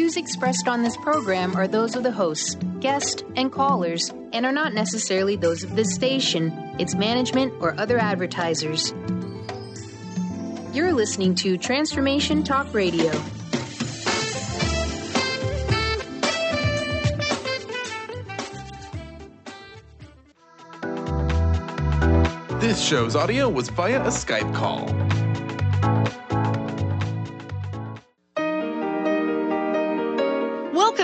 views expressed on this program are those of the hosts, guests, and callers, and are not necessarily those of this station, its management, or other advertisers. You're listening to Transformation Talk Radio. This show's audio was via a Skype call.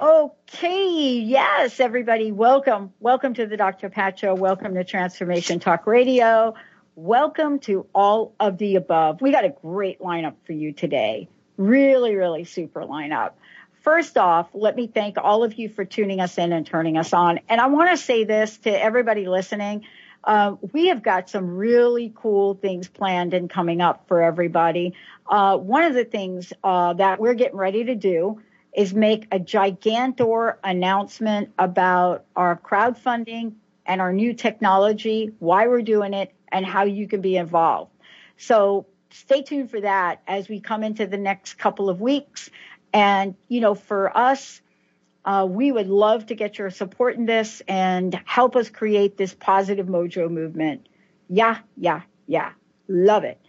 Okay, yes, everybody, welcome. Welcome to the Dr. Pat Show. Welcome to Transformation Talk Radio. Welcome to all of the above. We got a great lineup for you today. Really, really super lineup. First off, let me thank all of you for tuning us in and turning us on. And I want to say this to everybody listening. Uh, we have got some really cool things planned and coming up for everybody. Uh, one of the things uh, that we're getting ready to do is make a gigantor announcement about our crowdfunding and our new technology, why we're doing it, and how you can be involved. So stay tuned for that as we come into the next couple of weeks. And, you know, for us, uh, we would love to get your support in this and help us create this positive mojo movement. Yeah, yeah, yeah. Love it.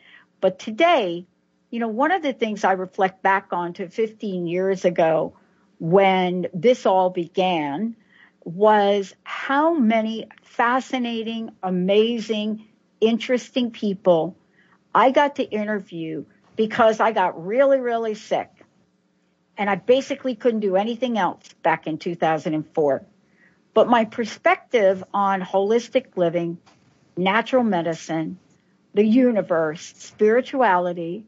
But today, you know, one of the things I reflect back on to 15 years ago when this all began was how many fascinating, amazing, interesting people I got to interview because I got really, really sick. And I basically couldn't do anything else back in 2004. But my perspective on holistic living, natural medicine, the universe, spirituality,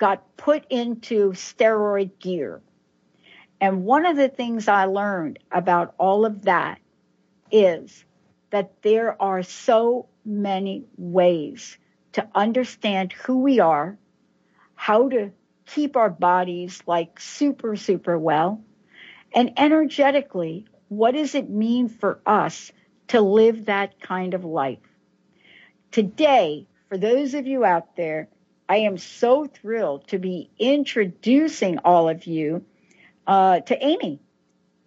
got put into steroid gear. And one of the things I learned about all of that is that there are so many ways to understand who we are, how to keep our bodies like super, super well, and energetically, what does it mean for us to live that kind of life? Today, for those of you out there, I am so thrilled to be introducing all of you uh, to Amy,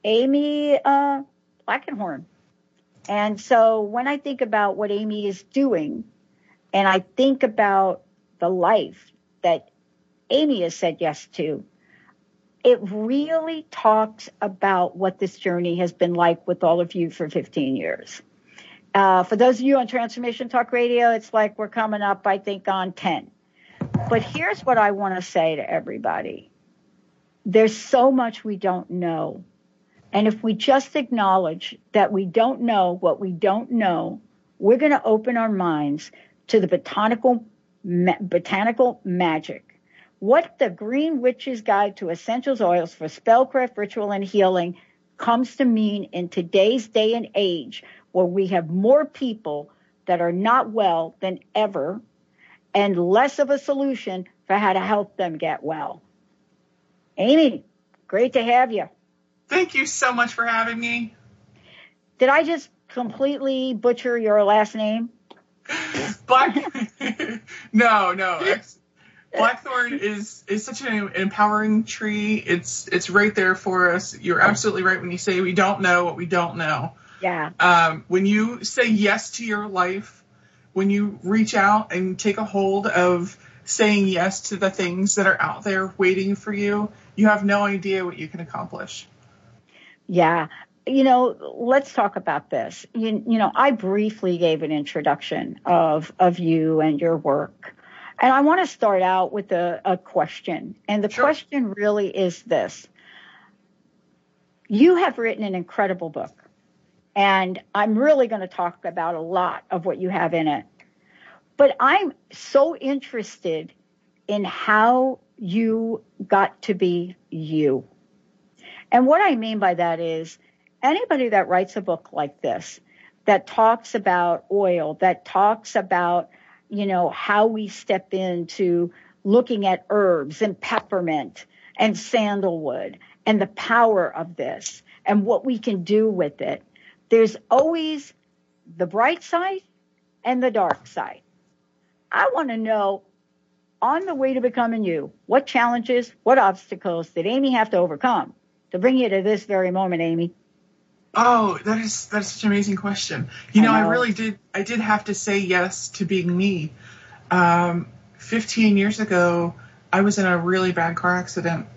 Amy uh, Blackenhorn. And so when I think about what Amy is doing, and I think about the life that Amy has said yes to, it really talks about what this journey has been like with all of you for 15 years. Uh, for those of you on Transformation Talk Radio, it's like we're coming up, I think, on 10. But here's what I want to say to everybody. There's so much we don't know. And if we just acknowledge that we don't know what we don't know, we're going to open our minds to the botanical, ma- botanical magic. What the Green Witch's Guide to Essentials Oils for Spellcraft, Ritual, and Healing comes to mean in today's day and age where we have more people that are not well than ever and less of a solution for how to help them get well. Amy, great to have you. Thank you so much for having me. Did I just completely butcher your last name? Black. no, no. Blackthorn is is such an empowering tree. It's it's right there for us. You're absolutely right when you say we don't know what we don't know. Yeah. Um, when you say yes to your life, when you reach out and take a hold of saying yes to the things that are out there waiting for you, you have no idea what you can accomplish. Yeah. You know, let's talk about this. You, you know, I briefly gave an introduction of, of you and your work. And I want to start out with a, a question. And the Sure. question really is this. You have written an incredible book. And I'm really going to talk about a lot of what you have in it. But I'm so interested in how you got to be you. And what I mean by that is anybody that writes a book like this, that talks about oil, that talks about, you know, how we step into looking at herbs and peppermint and sandalwood and the power of this and what we can do with it. There's always the bright side and the dark side. I want to know on the way to becoming you, what challenges, what obstacles did Amy have to overcome to bring you to this very moment, Amy? Oh, that is that's such an amazing question. You know, I I, really did. I did have to say yes to being me. Um, Fifteen years ago, I was in a really bad car accident.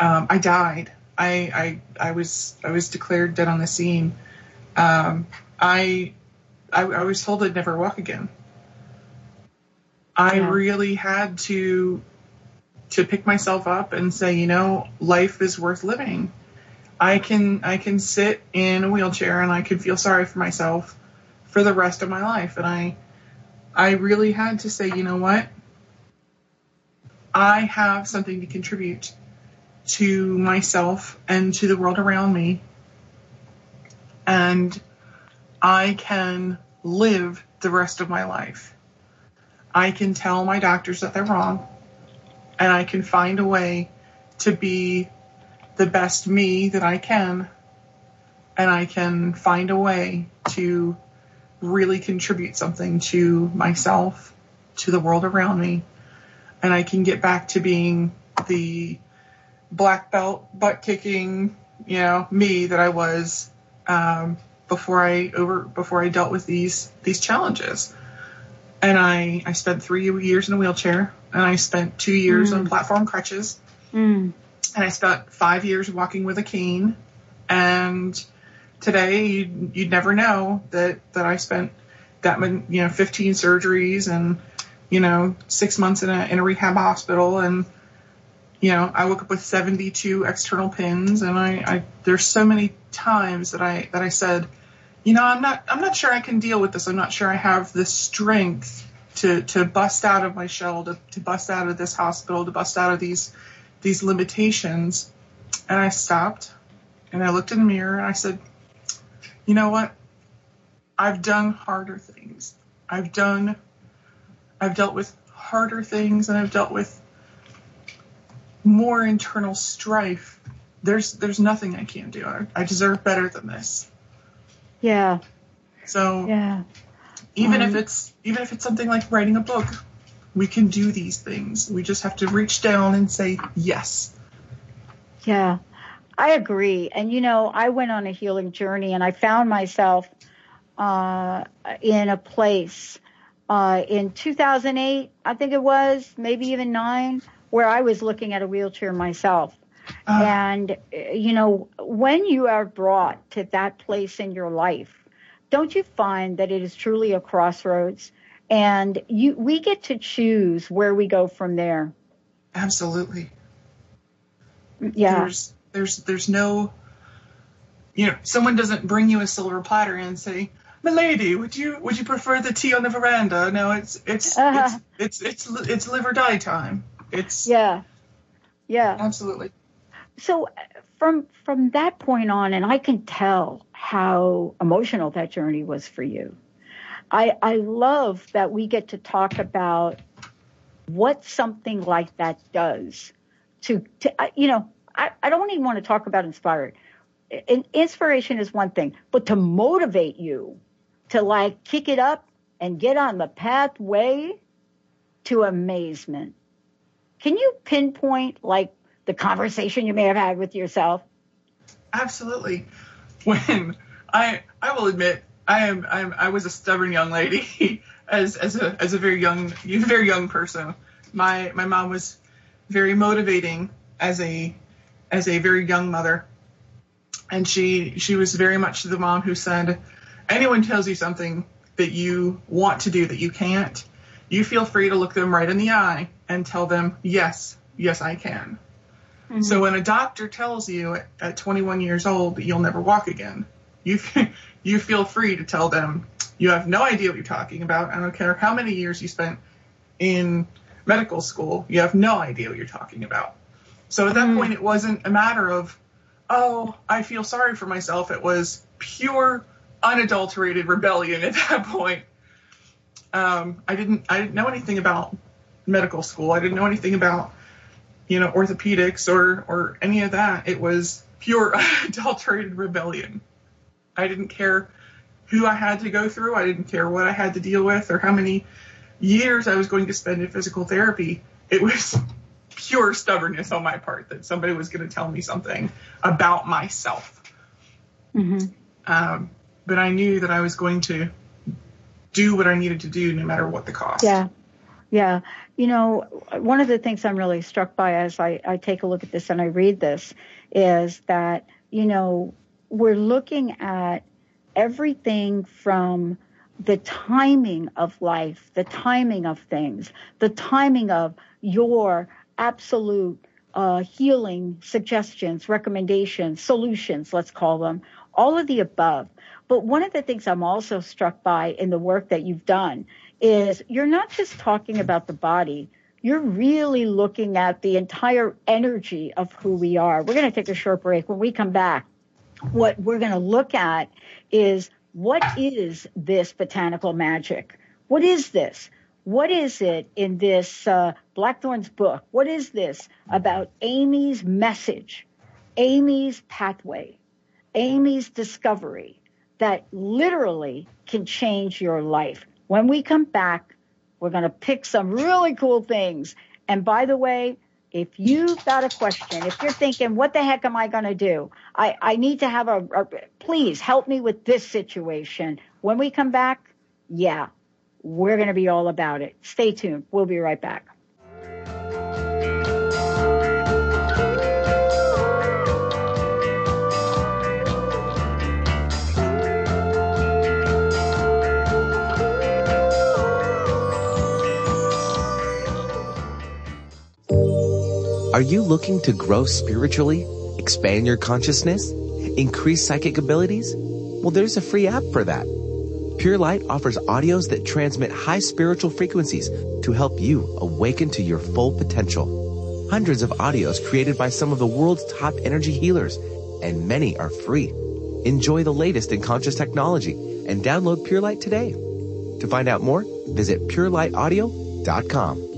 Um, I died. I, I I was I was declared dead on the scene. Um, I, I I was told I'd never walk again. I Yeah. really had to to pick myself up and say, you know, life is worth living. I can I can sit in a wheelchair and I can feel sorry for myself for the rest of my life. And I I really had to say, you know what? I have something to contribute to myself and to the world around me. And I can live the rest of my life. I can tell my doctors that they're wrong. And I can find a way to be the best me that I can. And I can find a way to really contribute something to myself, to the world around me. And I can get back to being the black belt, butt kicking, you know, me that I was um, before I over before I dealt with these these challenges. And I I spent three years in a wheelchair, and I spent two years on platform crutches, Mm. and I spent five years walking with a cane. And today, you'd, you'd never know that that I spent that many, you know, 15 surgeries and you know six months in a in a rehab hospital and you know I woke up with 72 external pins and I, I there's so many times that I that I said you know I'm not I'm not sure I can deal with this. I'm not sure I have the strength to to bust out of my shell to, to bust out of this hospital to bust out of these these limitations. And I stopped and I looked in the mirror and I said you know what? I've done harder things. I've done I've dealt with harder things and I've dealt with more internal strife. There's there's nothing I can't do. I, I deserve better than this. Yeah, So yeah. even Um, if it's even if it's something like writing a book, we can do these things. We just have to reach down and say yes. Yeah, I agree. And you know, I went on a healing journey and I found myself uh, in a place uh, in 2008, I think it was, maybe even nine, where I was looking at a wheelchair myself. Uh, And, you know, when you are brought to that place in your life, don't you find that it is truly a crossroads? And you, we get to choose where we go from there. absolutely. Yeah. There's there's there's no you know, someone doesn't bring you a silver platter and say, "Milady, would you would you prefer the tea on the veranda?" No, it's it's Uh-huh. it's, it's it's it's live or die time. It's Yeah. Yeah. absolutely. So uh, from from that point on, and I can tell how emotional that journey was for you. I I love that we get to talk about what something like that does to to uh, you know I, I don't even want to talk about inspired. In, inspiration is one thing, but to motivate you to like kick it up and get on the pathway to amazement. Can you pinpoint like the conversation you may have had with yourself? Absolutely. When I I will admit I am I'm, I was a stubborn young lady as as a as a very young very young person. My my mom was very motivating as a as a very young mother, and she she was very much the mom who said, anyone tells you something that you want to do that you can't, you feel free to look them right in the eye and tell them yes yes I can. Mm-hmm. So when a doctor tells you at, at 21 years old that you'll never walk again, you you feel free to tell them you have no idea what you're talking about. I don't care how many years you spent in medical school, you have no idea what you're talking about. So at that mm-hmm. point, it wasn't a matter of oh, I feel sorry for myself. It was pure, unadulterated rebellion at that point. Um, I didn't I didn't know anything about medical school. I didn't know anything about you know orthopedics or or any of that. It was pure adulterated rebellion. I didn't care who I had to go through. I didn't care what I had to deal with or how many years I was going to spend in physical therapy. It was pure stubbornness on my part that somebody was going to tell me something about myself. Mm-hmm. Um, but I knew that I was going to do what I needed to do no matter what the cost. Yeah. Yeah. You know, one of the things I'm really struck by as I, I take a look at this and I read this is that, you know, we're looking at everything from the timing of life, the timing of things, the timing of your absolute uh, healing suggestions, recommendations, solutions, let's call them, all of the above. But one of the things I'm also struck by in the work that you've done is you're not just talking about the body, you're really looking at the entire energy of who we are. We're going to take a short break. When we come back, what we're going to look at is what is this botanical magic? What is this? What is it in this uh, Blackthorn's book? What is this about Amy's message, Amy's pathway, Amy's discovery that literally can change your life? When we come back, we're going to pick some really cool things. And by the way, if you've got a question, if you're thinking, what the heck am I going to do? I, I need to have a, a, please help me with this situation. When we come back, yeah, we're going to be all about it. Stay tuned. We'll be right back. Are you looking to grow spiritually, expand your consciousness, increase psychic abilities? Well, there's a free app for that. Pure Light offers audios that transmit high spiritual frequencies to help you awaken to your full potential. Hundreds of audios created by some of the world's top energy healers, and many are free. Enjoy the latest in conscious technology and download Pure Light today. To find out more, visit purelight.audio.com.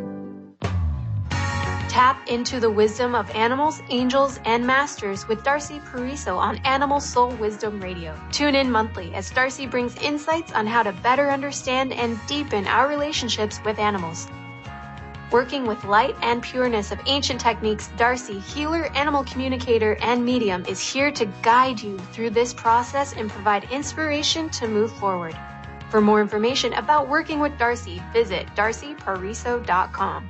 Tap into the wisdom of animals, angels, and masters with Darcy Pariso on Animal Soul Wisdom Radio. Tune in monthly as Darcy brings insights on how to better understand and deepen our relationships with animals. Working with light and pureness of ancient techniques, Darcy, healer, animal communicator, and medium, is here to guide you through this process and provide inspiration to move forward. For more information about working with Darcy, visit darcypariso.com.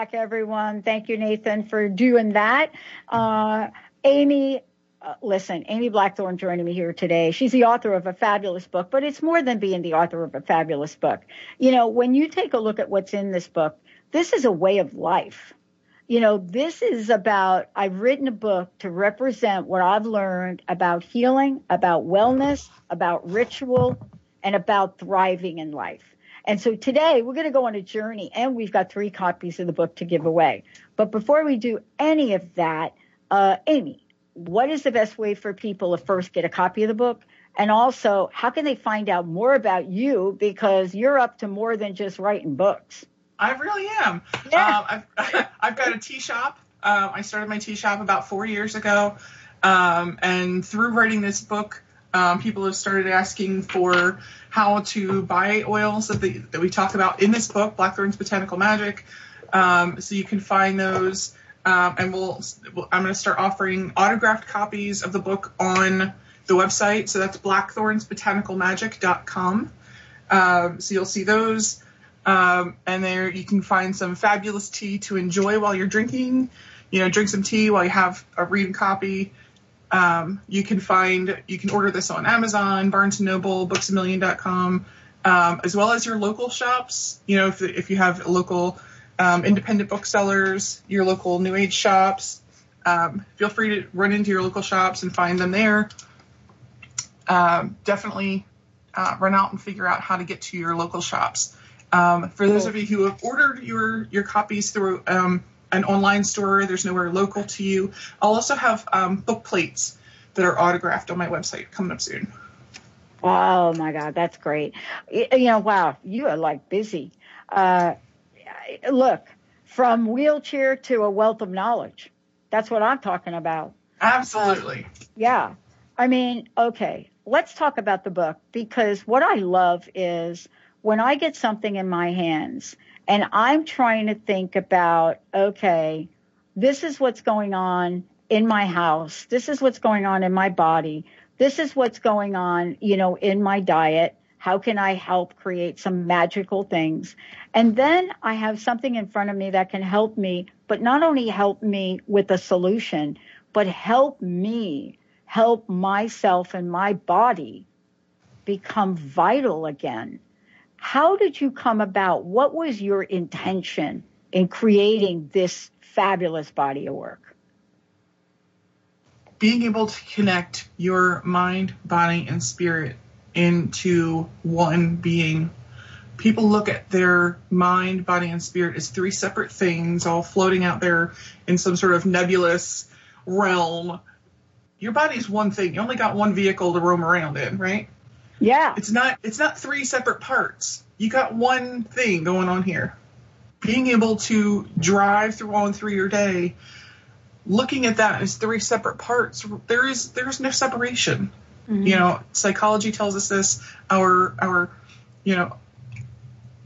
back, everyone. Thank you, Nathan, for doing that. Uh, Amy, uh, listen, Amy Blackthorn joining me here today. She's the author of a fabulous book, but it's more than being the author of a fabulous book. You know, when you take a look at what's in this book, this is a way of life. You know, this is about, I've written a book to represent what I've learned about healing, about wellness, about ritual, and about thriving in life. And so today we're going to go on a journey and we've got three copies of the book to give away. But before we do any of that, uh, Amy, what is the best way for people to first get a copy of the book? And also, how can they find out more about you? Because you're up to more than just writing books. I really am. Yeah. Um, I've, I've got a tea shop. Um, I started my tea shop about four years ago. Um, and through writing this book, um, people have started asking for how to buy oils that, that we talk about in this book, Blackthorn's Botanical Magic. Um, so you can find those. Um, and we'll, I'm going to start offering autographed copies of the book on the website. So that's blackthornsbotanicalmagic.com. Um, so you'll see those. Um, and there you can find some fabulous tea to enjoy while you're drinking. You know, drink some tea while you have a reading copy. Um, you can find, you can order this on Amazon, Barnes & Noble, booksamillion.com, um, as well as your local shops. You know, if, if you have local um, independent booksellers, your local New Age shops, um, feel free to run into your local shops and find them there. Um, definitely uh, run out and figure out how to get to your local shops. Um, for those of you who have ordered your your copies through um, an online store, there's nowhere local to you. I'll also have um, book plates that are autographed on my website coming up soon. Oh my God, that's great. You know, wow, you are like busy. Uh, look, from wheelchair to a wealth of knowledge. That's what I'm talking about. Absolutely. Uh, yeah. I mean, okay, let's talk about the book because what I love is when I get something in my hands and I'm trying to think about, okay, this is what's going on in my house. This is what's going on in my body. This is what's going on, you know, in my diet. How can I help create some magical things? And then I have something in front of me that can help me, but not only help me with a solution, but help me help myself and my body become vital again. How did you come about? What was your intention in creating this fabulous body of work? Being able to connect your mind, body, and spirit into one being. People look at their mind, body, and spirit as three separate things, all floating out there in some sort of nebulous realm. Your body's one thing. You only got one vehicle to roam around in, right? Yeah. It's not it's not three separate parts. You got one thing going on here. Being able to drive through on through your day, looking at that as three separate parts, there is there's no separation. Mm-hmm. You know, psychology tells us this. Our our you know,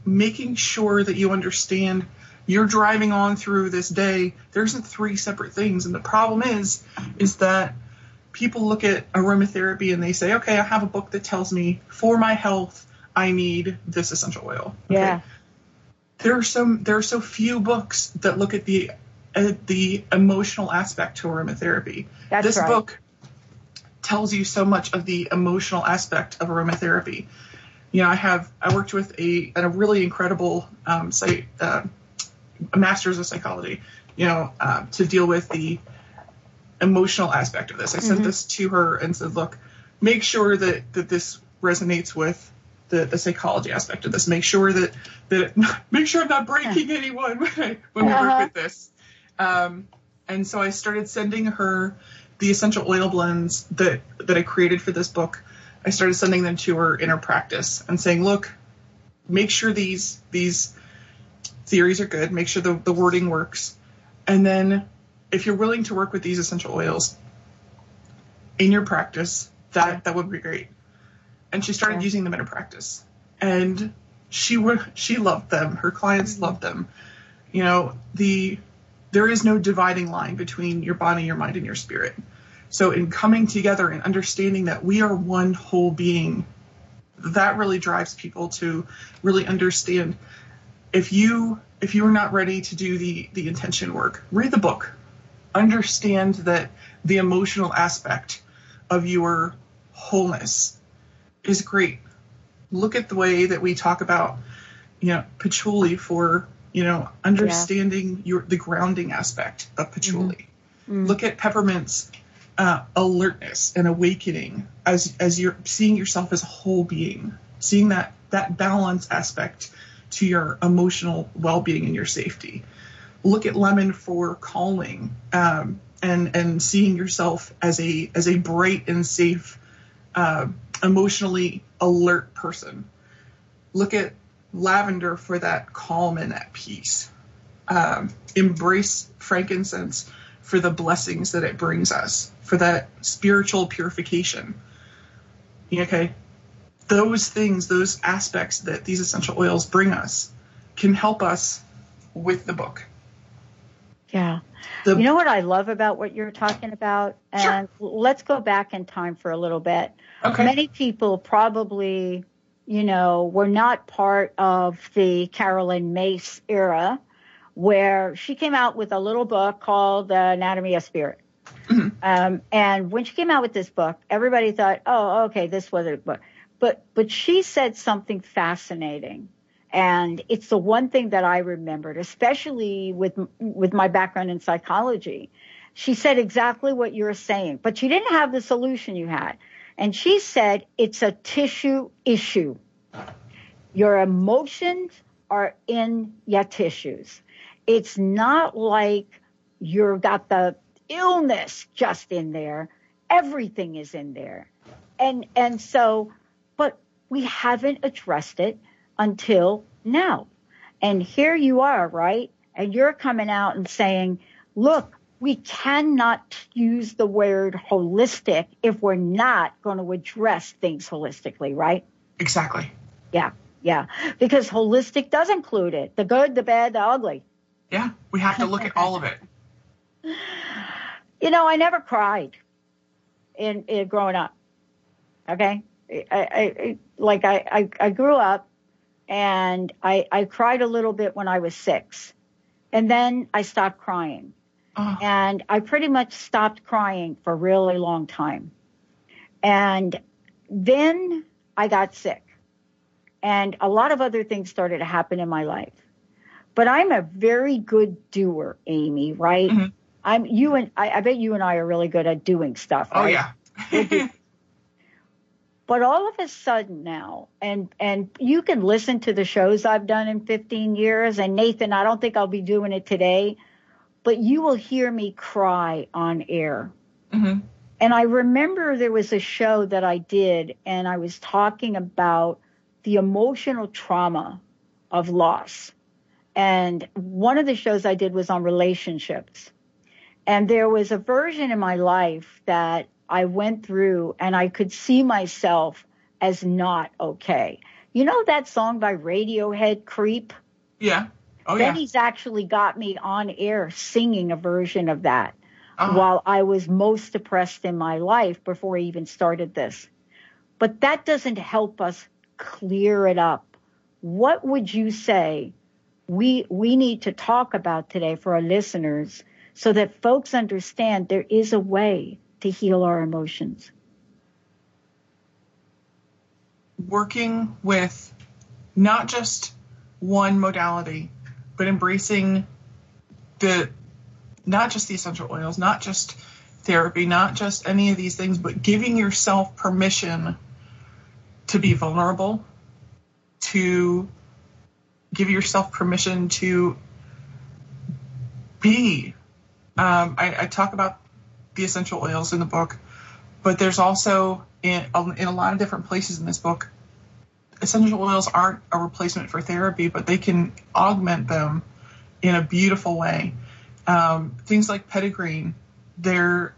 making sure that you understand you're driving on through this day, there isn't three separate things. And the problem is, is that people look at aromatherapy and they say, okay, I have a book that tells me for my health, I need this essential oil. Okay? Yeah. There are some there are so few books that look at the uh, the emotional aspect to aromatherapy. That's this right. book tells you so much of the emotional aspect of aromatherapy. You know, I have I worked with a a really incredible um, site, uh, a master's of psychology. You know, uh, to deal with the emotional aspect of this. I sent Mhm. this to her and said, look, make sure that, that this resonates with the, the psychology aspect of this. Make sure that, that it, make sure I'm not breaking anyone when, I, when we Uh-huh. work with this. Um, and so I started sending her the essential oil blends that, that I created for this book. I started sending them to her in her practice and saying, look, make sure these, these theories are good. Make sure the, the wording works. And then if you're willing to work with these essential oils in your practice, that that would be great. And she started Yeah. using them in her practice, and she would she loved them. Her clients Mm-hmm. loved them. You know the there is no dividing line between your body, your mind, and your spirit. So in coming together and understanding that we are one whole being, that really drives people to really understand if you if you are not ready to do the the intention work, read the book. Understand that the emotional aspect of your wholeness is great. Look at the way that we talk about, you know, patchouli for, you know, understanding yeah. your the grounding aspect of patchouli. Mm-hmm. Mm-hmm. Look at peppermint's uh, alertness and awakening as as you're seeing yourself as a whole being, seeing that that balance aspect to your emotional well-being and your safety. Look at lemon for calling um, and and seeing yourself as a as a bright and safe, uh, emotionally alert person. Look at lavender for that calm and that peace. Um, embrace frankincense for the blessings that it brings us, for that spiritual purification. Okay, those things, those aspects that these essential oils bring us can help us with the book. Yeah. The, you know what I love about what you're talking about? And sure. let's go back in time for a little bit. Okay. Many people probably, you know, were not part of the Caroline Myss era where she came out with a little book called The Anatomy of Spirit. Mm-hmm. Um, and when she came out with this book, everybody thought, oh, okay, this was a book. But but she said something fascinating, and it's the one thing that I remembered, especially with with my background in psychology. She said exactly what you're saying, but she didn't have the solution you had. And she said it's a tissue issue. Your emotions are in your tissues. It's not like you've got the illness just in there. Everything is in there. And and so but we haven't addressed it until now. And here you are, right? And you're coming out and saying, look, we cannot use the word holistic if we're not going to address things holistically, right? Exactly. Yeah, yeah. Because holistic does include it the good, the bad, the ugly. Yeah, we have to look at all of it. You know, I never cried in, in growing up. Okay. I, I like I, I, I grew up and I, I cried a little bit when I was six. And then I stopped crying. Oh. And I pretty much stopped crying for a really long time. And then I got sick. And a lot of other things started to happen in my life. But I'm a very good doer, Amy, right? Mm-hmm. I'm you and I, I, bet you and I are really good at doing stuff. Oh, right? Oh yeah. But all of a sudden now, and and you can listen to the shows I've done in 15 years, and Nathan, I don't think I'll be doing it today, but you will hear me cry on air. Mm-hmm. And I remember there was a show that I did, and I was talking about the emotional trauma of loss. And one of the shows I did was on relationships. And there was a version in my life that I went through and I could see myself as not okay. You know that song by Radiohead, Creep? Yeah. Oh, then yeah. he's actually got me on air singing a version of that uh-huh. while I was most depressed in my life before I even started this. But that doesn't help us clear it up. What would you say we we need to talk about today for our listeners so that folks understand there is a way to heal our emotions? Working with not just one modality, but embracing the not just the essential oils, not just therapy, not just any of these things, but giving yourself permission to be vulnerable, to give yourself permission to be. Um, I, I, talk about the essential oils in the book, but there's also in, in a lot of different places in this book, essential oils aren't a replacement for therapy, but they can augment them in a beautiful way. Um, things like petitgrain, they're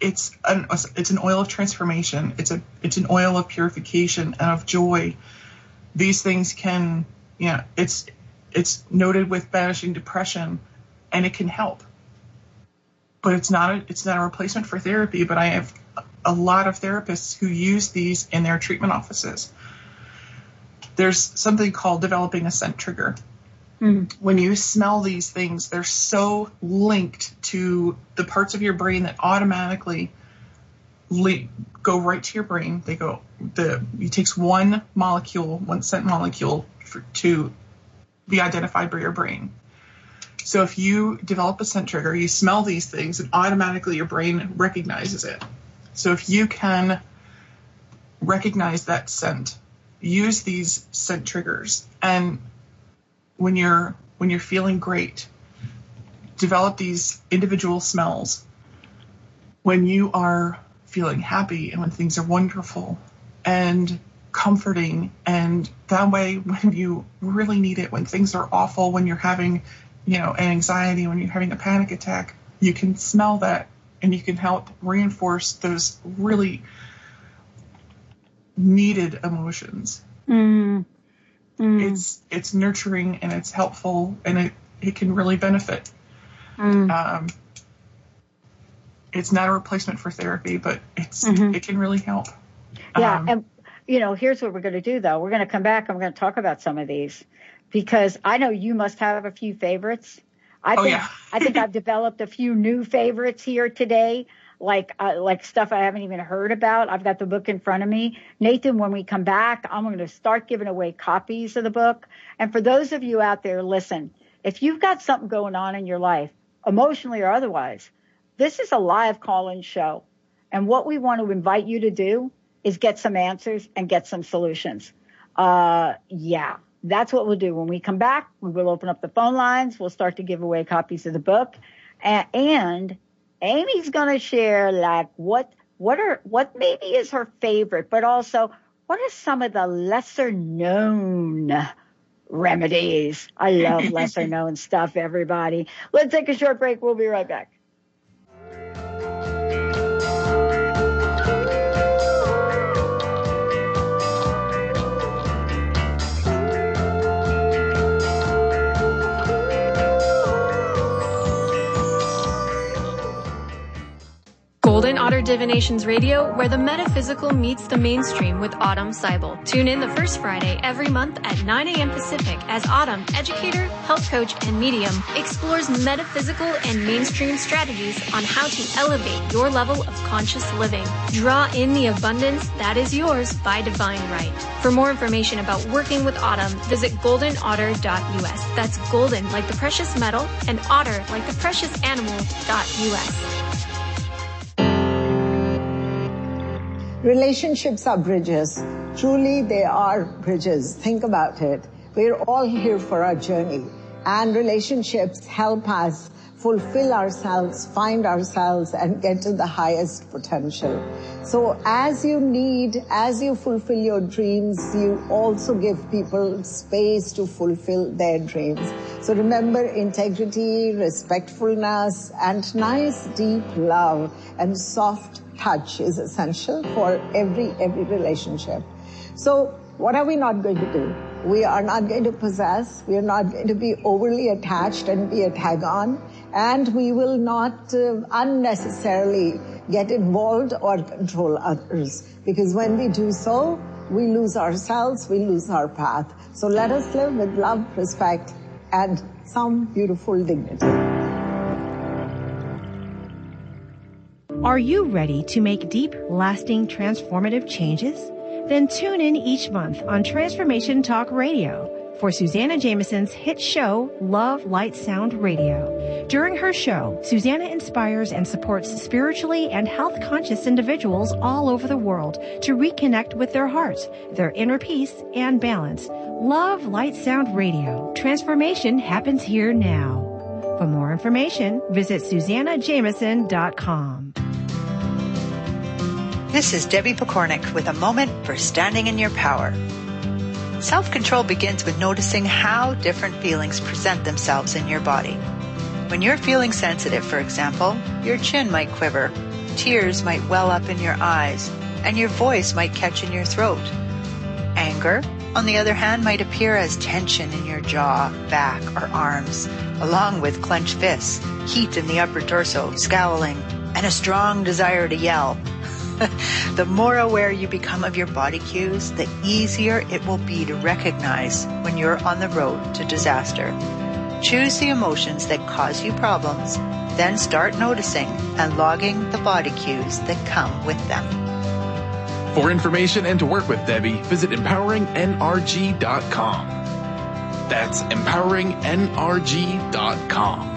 it's an it's an oil of transformation. It's a it's an oil of purification and of joy. These things can, you know, it's it's noted with banishing depression, and it can help but it's not a, it's not a replacement for therapy. But I have a lot of therapists who use these in their treatment offices. There's something called developing a scent trigger, Mm. When you smell these things, they're so linked to the parts of your brain that automatically le- go right to your brain. They go the it takes one molecule, one scent molecule for, to be identified by your brain. So if you develop a scent trigger, you smell these things, and automatically your brain recognizes it. So if you can recognize that scent, use these scent triggers, and when you're when you're feeling great, develop these individual smells. When you are feeling happy and when things are wonderful and comforting and that way when you really need it when things are awful when you're having you know anxiety when you're having a panic attack you can smell that and you can help reinforce those really needed emotions mm. Mm. it's it's nurturing and it's helpful and it it can really benefit mm. um, it's not a replacement for therapy but it's mm-hmm. it can really help yeah um, and you know here's what we're going to do though we're going to come back and we're going to talk about some of these because i know you must have a few favorites i oh, think yeah. i think i've developed a few new favorites here today like uh, like stuff I haven't even heard about. I've got the book in front of me. Nathan, when we come back, I'm going to start giving away copies of the book. And for those of you out there, listen, if you've got something going on in your life, emotionally or otherwise, this is a live call-in show. And what we want to invite you to do is get some answers and get some solutions. Uh, yeah, that's what we'll do. When we come back, we will open up the phone lines. We'll start to give away copies of the book. And, and Amy's going to share like what what are what maybe is her favorite, but also what are some of the lesser known remedies? I love lesser known stuff, everybody. Let's take a short break. We'll be right back. Golden Otter Divinations Radio, where the metaphysical meets the mainstream with Autumn Seibel. Tune in the first Friday every month at 9 a.m. Pacific as Autumn, educator, health coach, and medium, explores metaphysical and mainstream strategies on how to elevate your level of conscious living. Draw in the abundance that is yours by divine right. For more information about working with Autumn, visit goldenotter.us. That's golden like the precious metal and otter like the precious animal.us. Relationships are bridges. Truly, they are bridges. Think about it. We're all here for our journey, and relationships help us fulfill ourselves, find ourselves, and get to the highest potential. So, as you need, as you fulfill your dreams, you also give people space to fulfill their dreams. So, remember integrity, respectfulness, and nice, deep love and soft touch is essential for every every relationship. So what are we not going to do? We are not going to possess. We are not going to be overly attached and be a tag on. And we will not uh, unnecessarily get involved or control others. Because when we do so, we lose ourselves, we lose our path. So let us live with love, respect, and some beautiful dignity. Are you ready to make deep, lasting, transformative changes? Then tune in each month on Transformation Talk Radio for Susanna Jameson's hit show, Love, Light, Sound Radio. During her show, Susanna inspires and supports spiritually and health conscious individuals all over the world to reconnect with their hearts, their inner peace, and balance. Love, Light, Sound Radio. Transformation happens here now. For more information, visit SusannaJameson.com. This is Debbie Pokornik with a moment for standing in your power. Self control begins with noticing how different feelings present themselves in your body. When you're feeling sensitive, for example, your chin might quiver, tears might well up in your eyes, and your voice might catch in your throat. Anger, on the other hand, might appear as tension in your jaw, back, or arms, along with clenched fists, heat in the upper torso, scowling, and a strong desire to yell. the more aware you become of your body cues, the easier it will be to recognize when you're on the road to disaster. Choose the emotions that cause you problems, then start noticing and logging the body cues that come with them. For information and to work with Debbie, visit empoweringnrg.com. That's empoweringnrg.com.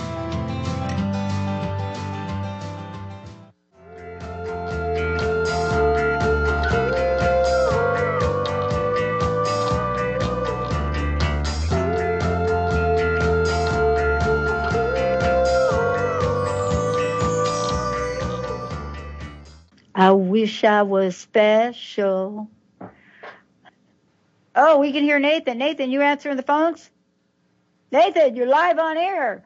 wish I was special. Oh, we can hear Nathan. Nathan, you answering the phones? Nathan, you're live on air.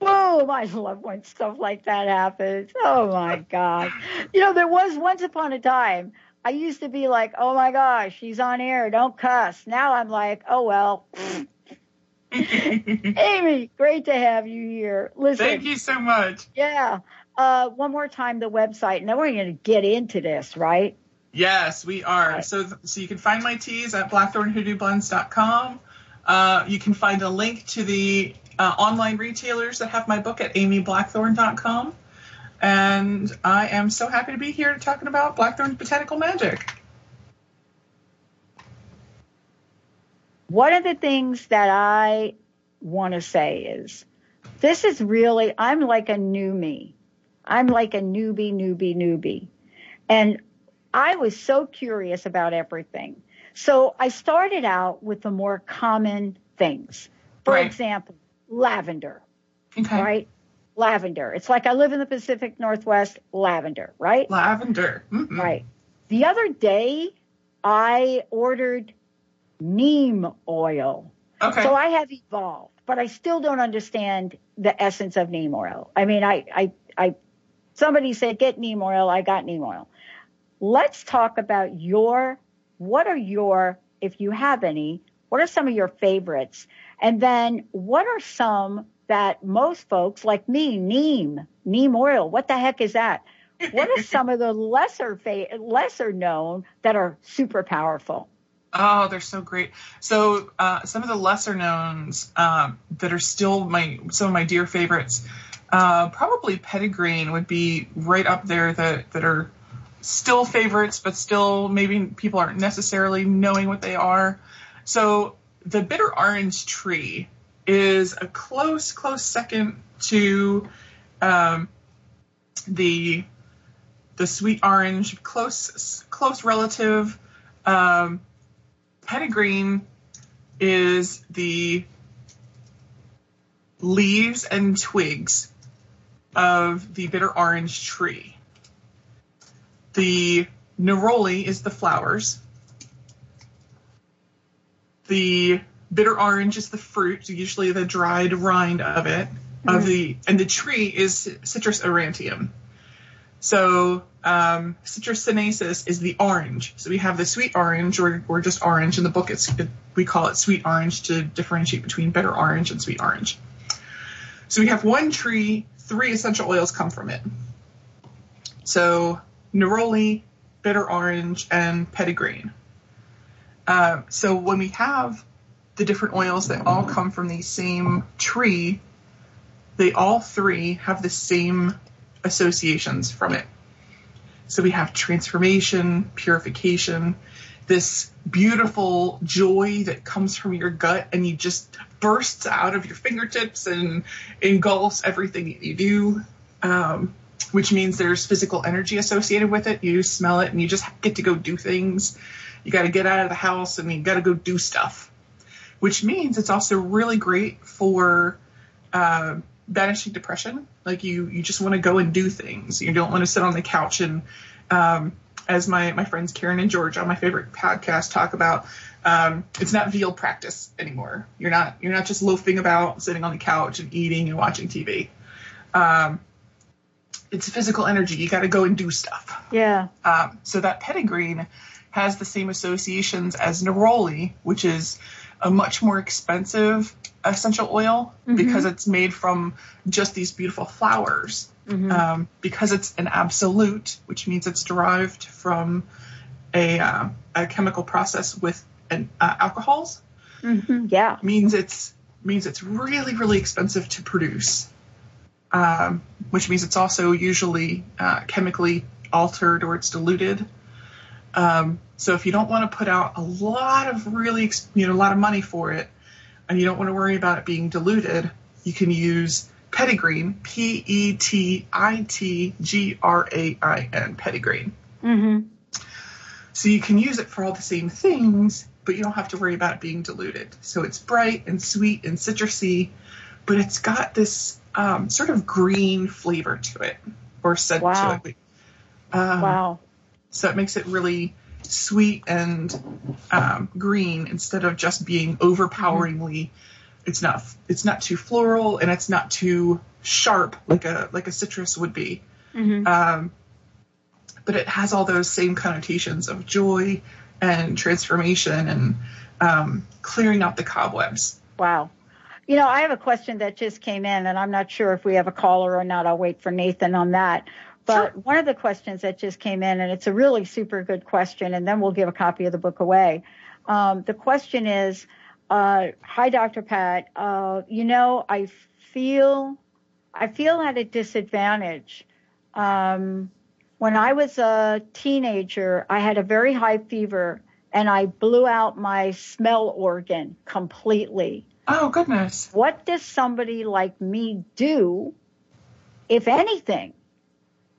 Boom! I love when stuff like that happens. Oh my God. You know, there was once upon a time, I used to be like, oh my gosh, she's on air, don't cuss. Now I'm like, oh well. Amy, great to have you here. Listen. Thank you so much. Yeah. Uh, one more time, the website. Now we're going to get into this, right? Yes, we are. So, so you can find my teas at blackthornhoodooblends.com. Uh, you can find a link to the uh, online retailers that have my book at amyblackthorn.com. And I am so happy to be here talking about Blackthorn's botanical magic. One of the things that I want to say is this is really, I'm like a new me. I'm like a newbie, newbie, newbie. And I was so curious about everything. So I started out with the more common things. For Right. example, lavender, Okay. right? Lavender. It's like I live in the Pacific Northwest, lavender, right? Lavender. Mhm. Right. The other day, I ordered neem oil. Okay. So I have evolved, but I still don't understand the essence of neem oil. I mean, I, I, I, somebody said get neem oil. I got neem oil. Let's talk about your, what are your, if you have any, what are some of your favorites? And then what are some that most folks like me, neem, neem oil, what the heck is that? What are some of the lesser, fa- lesser known that are super powerful? Oh, they're so great. So uh, some of the lesser knowns um, that are still my some of my dear favorites. Uh, probably Petitgrain would be right up there that that are still favorites, but still maybe people aren't necessarily knowing what they are. So the bitter orange tree is a close close second to um, the the sweet orange, close close relative. Um, Petitgrain is the leaves and twigs of the bitter orange tree. The neroli is the flowers. The bitter orange is the fruit, usually the dried rind of it. Of the and the tree is Citrus aurantium. So um, Citrus sinensis is the orange. So we have the sweet orange, or, or just orange. In the book, it's it, we call it sweet orange to differentiate between bitter orange and sweet orange. So we have one tree, three essential oils come from it. So neroli, bitter orange, and petitgrain. Uh, so when we have the different oils that all come from the same tree, they all three have the same associations from it. So we have transformation, purification, this beautiful joy that comes from your gut and you just bursts out of your fingertips and engulfs everything that you do, um, which means there's physical energy associated with it. You smell it and you just get to go do things. You got to get out of the house and you got to go do stuff, which means it's also really great for uh, banishing depression. Like you, you just want to go and do things. You don't want to sit on the couch and, um, as my my friends Karen and George on my favorite podcast talk about, um, it's not veal practice anymore. You're not you're not just loafing about, sitting on the couch and eating and watching TV. Um, it's physical energy. You got to go and do stuff. Yeah. Um, so that petitgrain has the same associations as neroli, which is a much more expensive essential oil Mhm. because it's made from just these beautiful flowers. Mhm. Um, because it's an absolute, which means it's derived from a, uh, a chemical process with an, uh, alcohols, Mhm. Yeah. means it's means it's really really expensive to produce. Um, which means it's also usually uh, chemically altered or it's diluted. Um, so if you don't want to put out a lot of really you know a lot of money for it, and you don't want to worry about it being diluted, you can use Petitgrain, P E T I T G R A I N, Petitgrain. Mm-hmm. So you can use it for all the same things, but you don't have to worry about it being diluted. So it's bright and sweet and citrusy, but it's got this um, sort of green flavor to it, or scent Wow. to it. Um, Wow. So it makes it really sweet and um, green instead of just being overpoweringly. It's not. It's not too floral and it's not too sharp like a like a citrus would be. Mm-hmm. Um, but it has all those same connotations of joy and transformation and um, clearing out the cobwebs. Wow. You know, I have a question that just came in, and I'm not sure if we have a caller or not. I'll wait for Nathan on that. But one of the questions that just came in, and it's a really super good question, and then we'll give a copy of the book away. Um, the question is, uh, "Hi, Dr. Pat. Uh, you know, I feel, I feel at a disadvantage. Um, when I was a teenager, I had a very high fever, and I blew out my smell organ completely." Oh goodness! what does somebody like me do, if anything,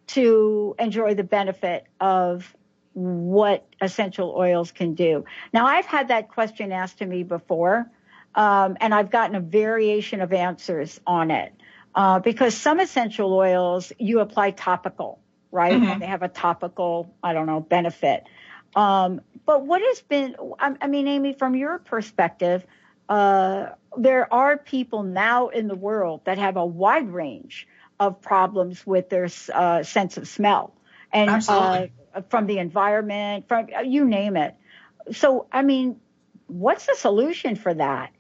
to enjoy the benefit of what essential oils can do? Now, I've had that question asked to me before, um, and I've gotten a variation of answers on it. Uh, because some essential oils you apply topical, right? Mhm. And they have a topical, I don't know, benefit. Um, but what has been, I, I mean, Amy, from your perspective, uh, there are people now in the world that have a wide range of problems with their uh, sense of smell and uh, Absolutely. From the environment, from you name it. So, I mean, what's the solution for that?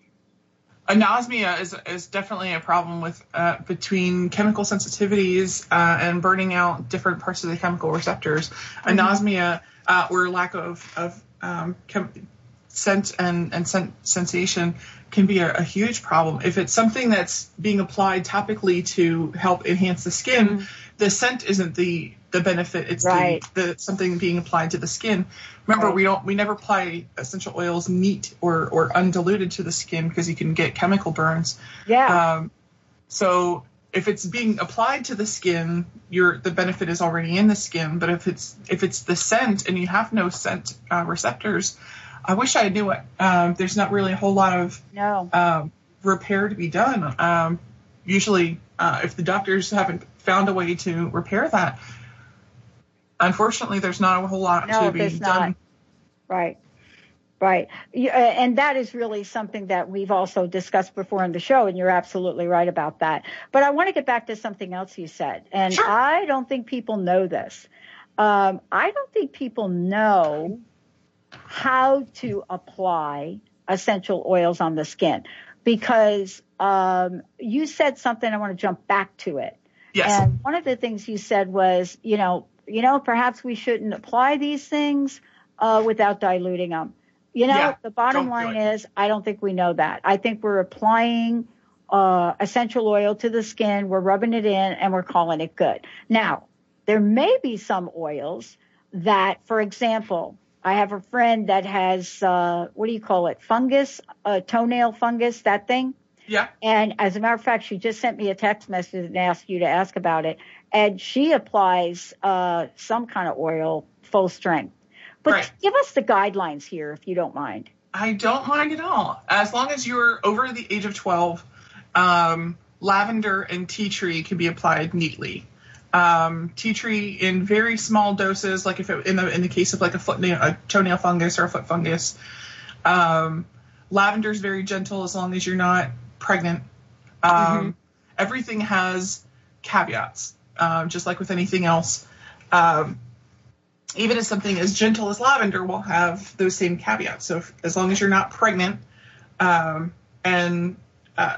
Anosmia is is definitely a problem with uh, between chemical sensitivities uh, and burning out different parts of the chemical receptors. Anosmia uh, or lack of of um, chem- scent and and sen- sensation can be a, a huge problem. If it's something that's being applied topically to help enhance the skin, the scent isn't the the benefit. It's Right. the, the something being applied to the skin. Remember, Right. we don't we never apply essential oils neat or or undiluted to the skin because you can get chemical burns. Yeah. Um, so if it's being applied to the skin, your the benefit is already in the skin. But if it's if it's the scent and you have no scent uh, receptors, I wish I knew it. Um, there's not really a whole lot of no. um, repair to be done. Um, usually, uh, if the doctors haven't found a way to repair that, unfortunately, there's not a whole lot No, to be done. not. Right. Right. Uh, and that is really something that we've also discussed before in the show, and you're absolutely right about that. But I want to get back to something else you said, and Sure. I don't think people know this. Um, I don't think people know how to apply essential oils on the skin because um, you said something. I want to jump back to it. Yes. And one of the things you said was, you know, you know, perhaps we shouldn't apply these things uh, without diluting them. You know, Yeah, the bottom line is, I don't think we know that. I think we're applying uh, essential oil to the skin, we're rubbing it in, and we're calling it good. Now, there may be some oils that, for example, I have a friend that has uh, what do you call it? Fungus, uh, toenail fungus, that thing. yeah. And as a matter of fact, she just sent me a text message and asked you to ask about it. And she applies uh, some kind of oil full strength. But Right. give us the guidelines here, if you don't mind. I don't mind at all. As long as you're over the age of 12, um, lavender and tea tree can be applied neatly. Um, tea tree in very small doses, like if it, in the in the case of like a foot nail, a toenail fungus or a foot fungus. Um, lavender is very gentle as long as you're not pregnant. Um, Everything has caveats, um, just like with anything else. Um, even as something as gentle as lavender will have those same caveats. So if, as long as you're not pregnant, Um, and uh,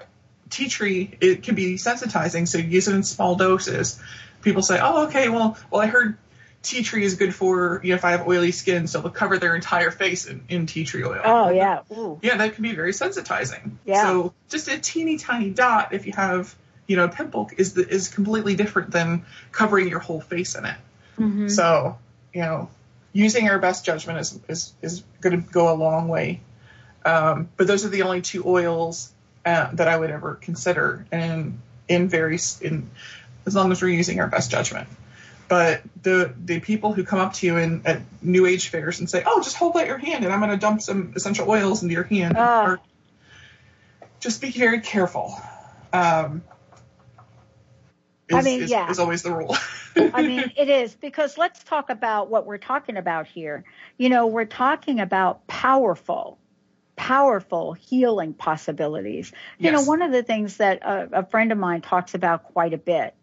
tea tree it can be sensitizing, so use it in small doses. People say, "Oh, okay, well, well, I heard tea tree is good for you know if I have oily skin, so they'll cover their entire face in, in tea tree oil." Oh yeah. Ooh. Yeah, that can be very sensitizing. Yeah. So just a teeny tiny dot, if you have you know pimple, is the, is completely different than covering your whole face in it. Mm-hmm. So you know, using our best judgment is is is going to go a long way. Um, but those are the only two oils uh, that I would ever consider, and in very in as long as we're using our best judgment. But the the people who come up to you in at New Age fairs and say, "Oh, just hold out your hand, and I'm going to dump some essential oils into your hand," Ah. are- just be very careful. Um, I mean, is- yeah. is always the rule. I mean, it is because let's talk about what we're talking about here. You know, we're talking about powerful, powerful healing possibilities. You know, one of the things that a, a friend of mine talks about quite a bit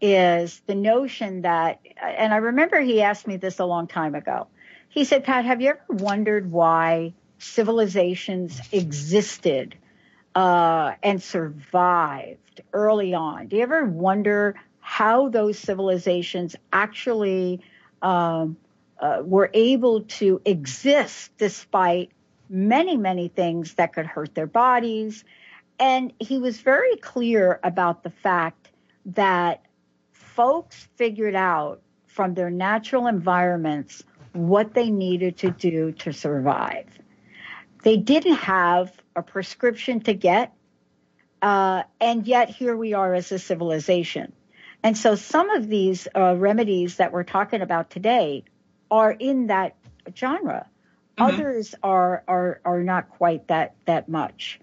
is the notion that, and I remember he asked me this a long time ago. He said, Pat, have you ever wondered why civilizations existed uh, and survived early on. Do you ever wonder how those civilizations actually um, uh, were able to exist despite many, many things that could hurt their bodies? And he was very clear about the fact that folks figured out from their natural environments what they needed to do to survive. They didn't have a prescription to get, uh, and yet here we are as a civilization. And so some of these uh, remedies that we're talking about today are in that genre. Others are, are are not quite that that much.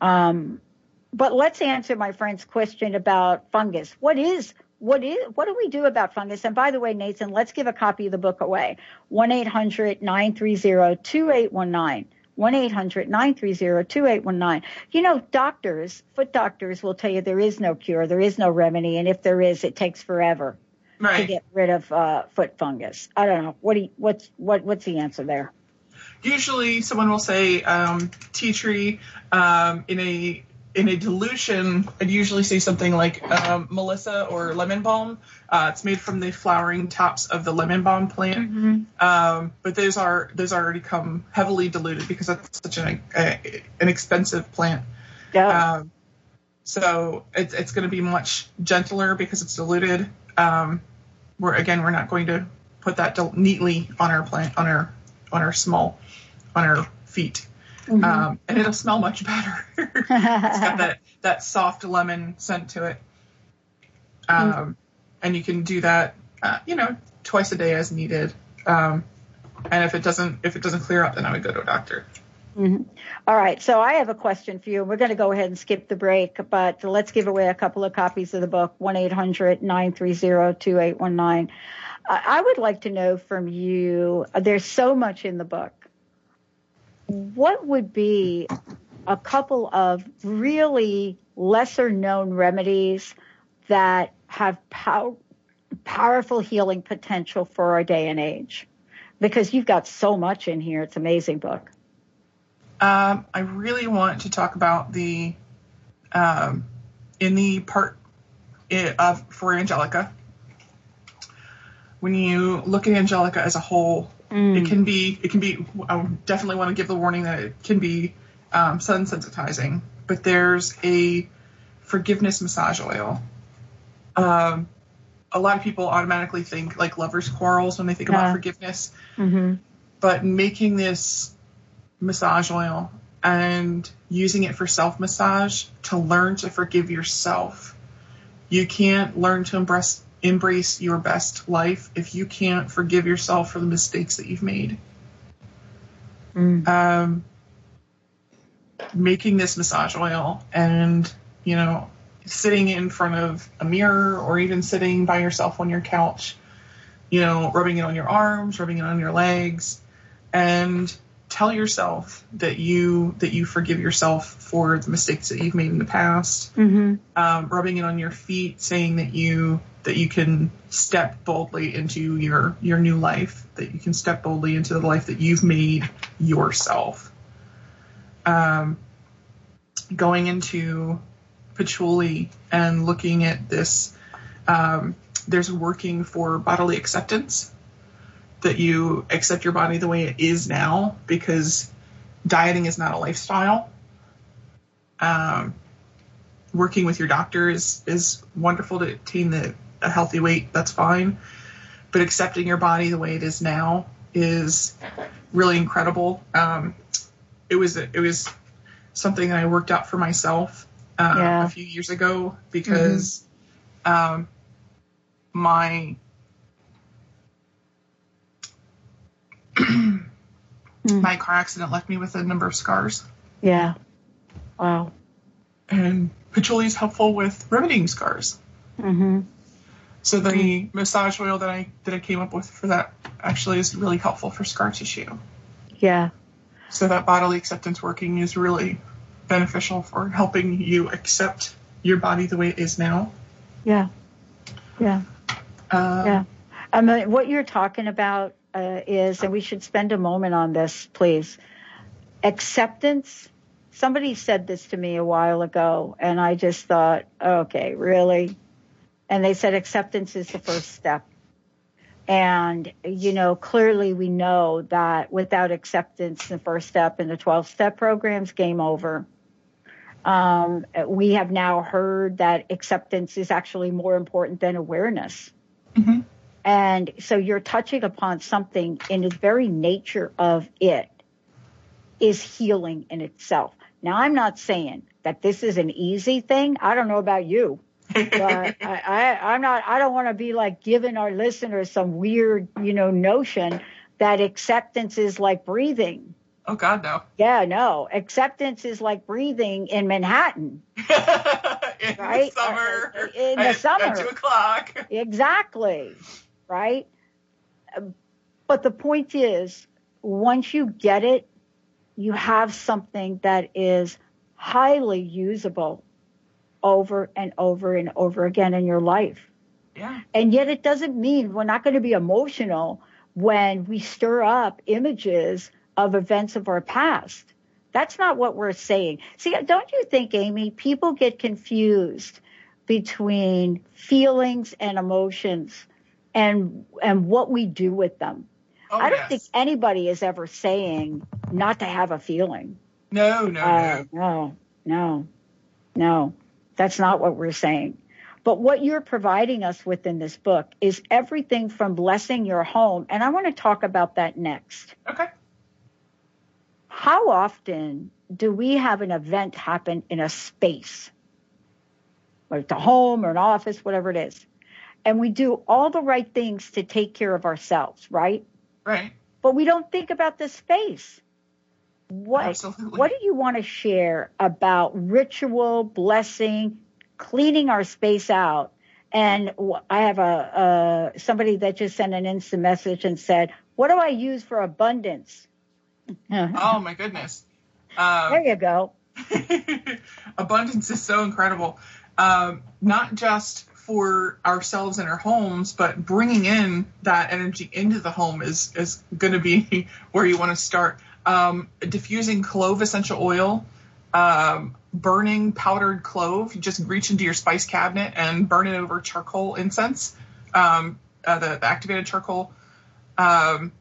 Um, but let's answer my friend's question about fungus. What is what is what do we do about fungus? And by the way, Nathan, let's give a copy of the book away. 1-800-930-2819. 1-800-930-2819. You know, doctors, foot doctors will tell you there is no cure, there is no remedy, and if there is, it takes forever to get rid of uh, foot fungus. I don't know. What do you, what's what what's the answer there? usually someone will say um, tea tree um, in a in a dilution. I'd usually say something like um, Melissa or lemon balm. Uh, it's made from the flowering tops of the lemon balm plant, um, but those are those already come heavily diluted because that's such an a, an expensive plant. Yeah. Um, so it's it's going to be much gentler because it's diluted. Um, we're again we're not going to put that del- neatly on our plant on our on our small on our feet, um, and it'll smell much better. it's got that that soft lemon scent to it, um, and you can do that uh, you know twice a day as needed. Um, and if it doesn't if it doesn't clear up, then I would go to a doctor. All right. So I have a question for you. We're going to go ahead and skip the break, but let's give away a couple of copies of the book, 1-800-930-2819. Uh, I would like to know from you, there's so much in the book. What would be a couple of really lesser known remedies that have pow- powerful healing potential for our day and age? Because you've got so much in here. It's an amazing book. Um, I really want to talk about the um, in the part of for Angelica. When you look at Angelica as a whole, it can be it can be. I definitely want to give the warning that it can be um, sun sensitizing. But there's a forgiveness massage oil. Um, a lot of people automatically think like lovers' quarrels when they think Yeah. about forgiveness Mm-hmm. but making this massage oil and using it for self massage to learn to forgive yourself. You can't learn to embrace embrace your best life if you can't forgive yourself for the mistakes that you've made. Um, making this massage oil and you know sitting in front of a mirror or even sitting by yourself on your couch you know rubbing it on your arms rubbing it on your legs and tell yourself that you that you forgive yourself for the mistakes that you've made in the past Mm-hmm. um, rubbing it on your feet saying that you that you can step boldly into your your new life that you can step boldly into the life that you've made yourself um, going into patchouli and looking at this. Um, there's working for bodily acceptance that you accept your body the way it is now because dieting is not a lifestyle. Um, working with your doctor is, is wonderful to attain the, a healthy weight. That's fine. But accepting your body the way it is now is really incredible. Um, it was it was something that I worked out for myself uh, Yeah. a few years ago because um, my my car accident left me with a number of scars, Yeah. Wow. and patchouli is helpful with remedying scars. Mm-hmm. So the massage oil that I that I came up with for that actually is really helpful for scar tissue. Yeah. So that bodily acceptance working is really beneficial for helping you accept your body the way it is now. Yeah. Yeah. Um, Yeah. I mean, what you're talking about uh, is, and we should spend a moment on this, please. Acceptance. Somebody said this to me a while ago, and I just thought, okay, really? And they said acceptance is the first step. And, you know, clearly we know that without acceptance, the first step in the 12 step programs, game over. Um, we have now heard that acceptance is actually more important than awareness. And so you're touching upon something in the very nature of it is healing in itself. Now, I'm not saying that this is an easy thing. I don't know about you, but I, I, I'm not, I don't want to be like giving our listeners some weird, you know, notion that acceptance is like breathing. Oh God, no. Yeah, no. Acceptance is like breathing in Manhattan. in Right? the summer. In the at, summer. At two o'clock. Exactly. Right? But the point is, once you get it, you have something that is highly usable over and over and over again in your life. Yeah. And yet it doesn't mean we're not going to be emotional when we stir up images of events of our past. That's not what we're saying. See, don't you think, Amy, people get confused between feelings and emotions and and what we do with them. Oh, I don't yes. think anybody is ever saying not to have a feeling. No, no, Uh, no. no, no, no. That's not what we're saying. But what you're providing us with in this book is everything from blessing your home. And I want to talk about that next. Okay. How often do we have an event happen in a space, whether it's a home or an office, whatever it is, and we do all the right things to take care of ourselves, right? Right. But we don't think about the space. What Absolutely. what do you want to share about ritual blessing, cleaning our space out? And I have a, a somebody that just sent an instant message and said, "What do I use for abundance?" Oh my goodness. Um, there you go. abundance is so incredible. Um, not just for ourselves and our homes, but bringing in that energy into the home is is going to be where you want to start. Um, diffusing clove essential oil, um, burning powdered clove. You just reach into your spice cabinet and burn it over charcoal incense. Um, uh, the, the activated charcoal um,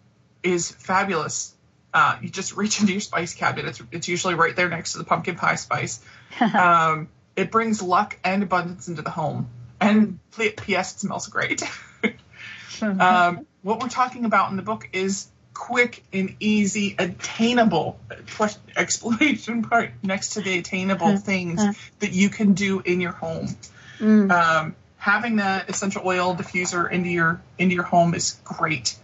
is fabulous. Uh, you just reach into your spice cabinet. It's, it's usually right there next to the pumpkin pie spice. um, it brings luck and abundance into the home. And P.S. It smells great. um, what we're talking about in the book is quick and easy, attainable explanation part next to the attainable things that you can do in your home. Um, having that essential oil diffuser into your into your home is great,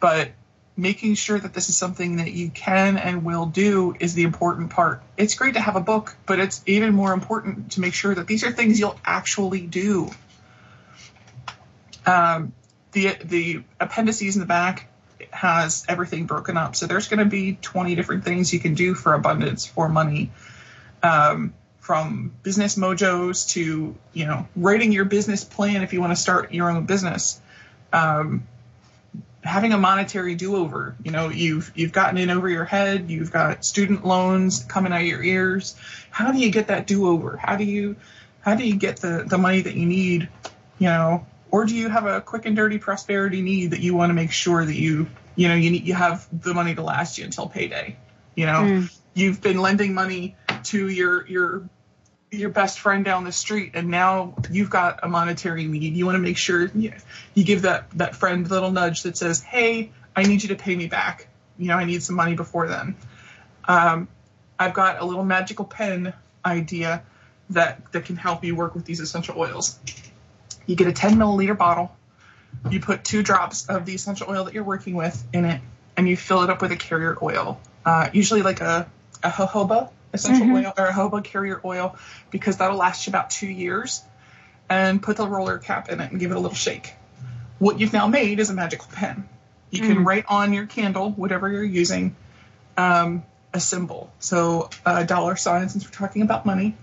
but making sure that this is something that you can and will do is the important part. It's great to have a book, but it's even more important to make sure that these are things you'll actually do. Um, the the appendices in the back has everything broken up, so there's going to be 20 different things you can do for abundance, for money, um, from business mojos to you know writing your business plan if you want to start your own business. Um, having a monetary do-over. You know, you've you've gotten in over your head. You've got student loans coming out of your ears. How do you get that do-over? How do you how do you get the the money that you need? You know, or do you have a quick and dirty prosperity need that you want to make sure that you you know you need you have the money to last you until payday? You know, mm. you've been lending money to your your your best friend down the street and now you've got a monetary need you want to make sure you, you give that that friend a little nudge that says hey i need you to pay me back you know i need some money before then um, i've got a little magical pen idea that that can help you work with these essential oils you get a 10 milliliter bottle you put two drops of the essential oil that you're working with in it and you fill it up with a carrier oil uh, usually like a, a jojoba essential mm-hmm. oil or a jojoba carrier oil because that'll last you about two years. And put the roller cap in it and give it a little shake. What you've now made is a magical pen. You mm-hmm. can write on your candle, whatever you're using, um, a symbol. So a dollar sign, since we're talking about money,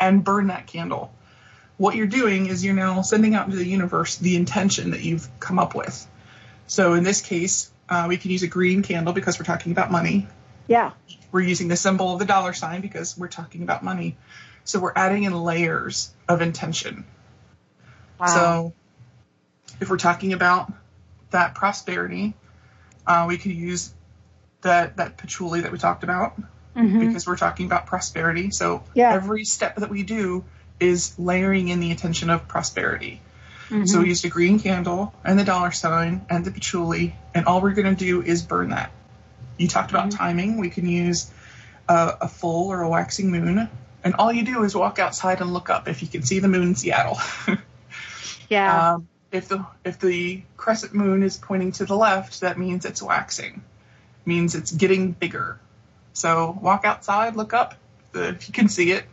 and burn that candle. What you're doing is you're now sending out into the universe the intention that you've come up with. So in this case, uh, we can use a green candle because we're talking about money. Yeah. We're using the symbol of the dollar sign because we're talking about money. So we're adding in layers of intention. Wow. So if we're talking about that prosperity, uh, we could use that that patchouli that we talked about mm-hmm. because we're talking about prosperity. So yeah. every step that we do is layering in the intention of prosperity. Mm-hmm. So we used a green candle and the dollar sign and the patchouli, and all we're going to do is burn that you talked about mm-hmm. timing. We can use a, a, full or a waxing moon, and all you do is walk outside and look up if you can see the moon in Seattle. yeah. Um, if the if the crescent moon is pointing to the left, that means it's waxing, means it's getting bigger. So walk outside, look up if you can see it.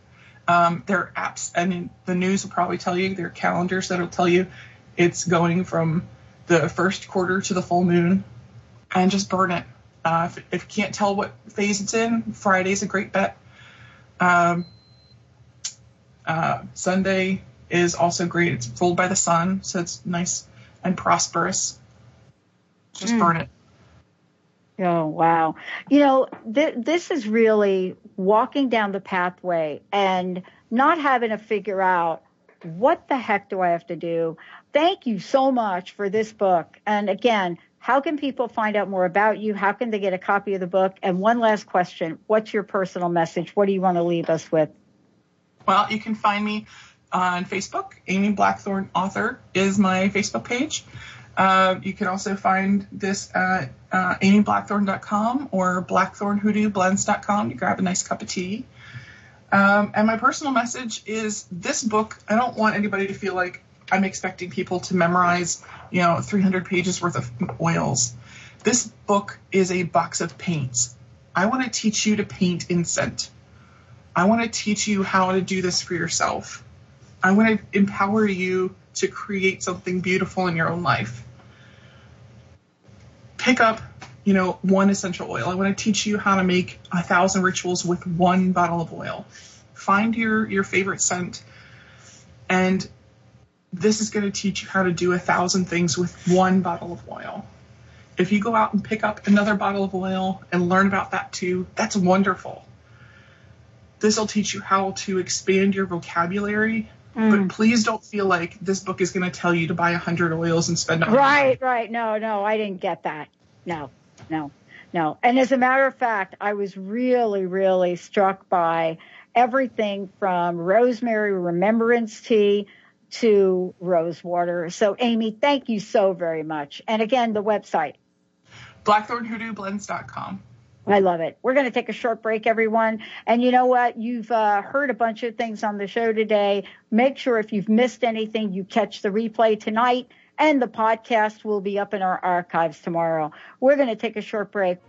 Um, there are apps, and the news will probably tell you there are calendars that'll tell you it's going from the first quarter to the full moon, and just burn it uh, if, if, you can't tell what phase it's in, Friday's a great bet. Um, uh, Sunday is also great. It's ruled by the sun, so it's nice and prosperous. Just mm. burn it. Oh, wow. You know, th- this is really walking down the pathway and not having to figure out what the heck do I have to do. Thank you so much for this book. And again, how can people find out more about you? How can they get a copy of the book? And one last question What's your personal message? What do you want to leave us with? Well, you can find me on Facebook. Amy Blackthorn Author is my Facebook page. Uh, you can also find this at uh, amyblackthorn.com or blackthornhoodooblends.com to grab a nice cup of tea. Um, and my personal message is this book, I don't want anybody to feel like I'm expecting people to memorize, you know, 300 pages worth of oils. This book is a box of paints. I want to teach you to paint in scent. I want to teach you how to do this for yourself. I want to empower you to create something beautiful in your own life. Pick up, you know, one essential oil. I want to teach you how to make a thousand rituals with one bottle of oil. Find your your favorite scent and this is going to teach you how to do a thousand things with one bottle of oil. If you go out and pick up another bottle of oil and learn about that too, that's wonderful. This will teach you how to expand your vocabulary. Mm. But please don't feel like this book is going to tell you to buy a hundred oils and spend. Right, right. No, no, I didn't get that. No, no, no. And as a matter of fact, I was really, really struck by everything from rosemary remembrance tea to Rosewater. So, Amy, thank you so very much. And again, the website blackthornhoodooblends.com. I love it. We're going to take a short break, everyone. And you know what? You've uh, heard a bunch of things on the show today. Make sure if you've missed anything, you catch the replay tonight, and the podcast will be up in our archives tomorrow. We're going to take a short break.